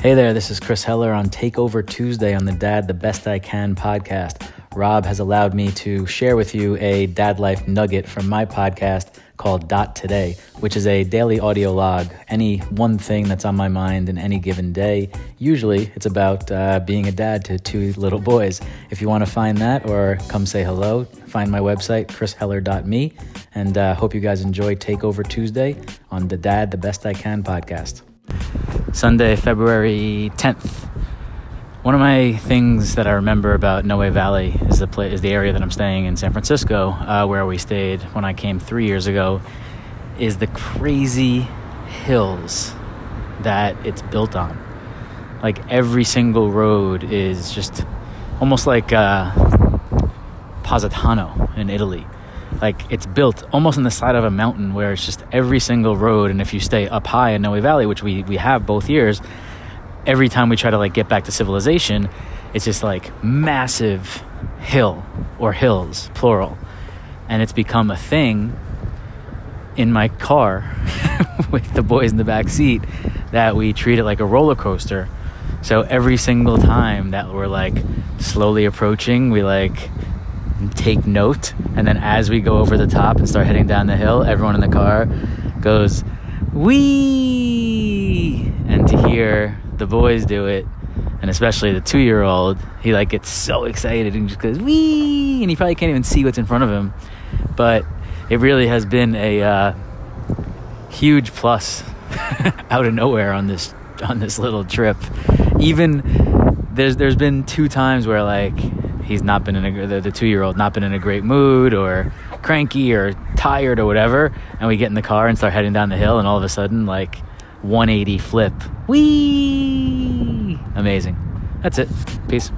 Hey there, this is Chris Heller on Takeover Tuesday on the Dad the Best I Can podcast. Rob has allowed me to share with you a dad life nugget from my podcast called Dot Today, which is a daily audio log, any one thing that's on my mind in any given day. Usually it's about uh, being a dad to two little boys. If you want to find that or come say hello, find my website, chrisheller.me, and uh, hope you guys enjoy Takeover Tuesday on the Dad the Best I Can podcast. Sunday, February 10th. One of my things that I remember about Noe Valley is the is the area that I'm staying in San Francisco, uh, where we stayed when I came three years ago, is the crazy hills that it's built on. Like every single road is just almost like uh, Positano in Italy. Like it's built almost on the side of a mountain where it's just every single road. And if you stay up high in Noe Valley, which we, we have both years, every time we try to like get back to civilization, it's just like massive hill or hills, plural. And it's become a thing in my car with the boys in the back seat that we treat it like a roller coaster. So every single time that we're like slowly approaching, we like take note. And then as we go over the top and start heading down the hill, everyone in the car goes, Wee! And to hear the boys do it, and especially the two year old, he like gets so excited and just goes wee, and he probably can't even see what's in front of him. But it really has been a uh, huge plus out of nowhere on this on this little trip. Even there's there's been two times where like he's not been in a the, the two year old not been in a great mood or cranky or tired or whatever, and we get in the car and start heading down the hill, and all of a sudden like 180 flip. Whee! Amazing. That's it. Peace.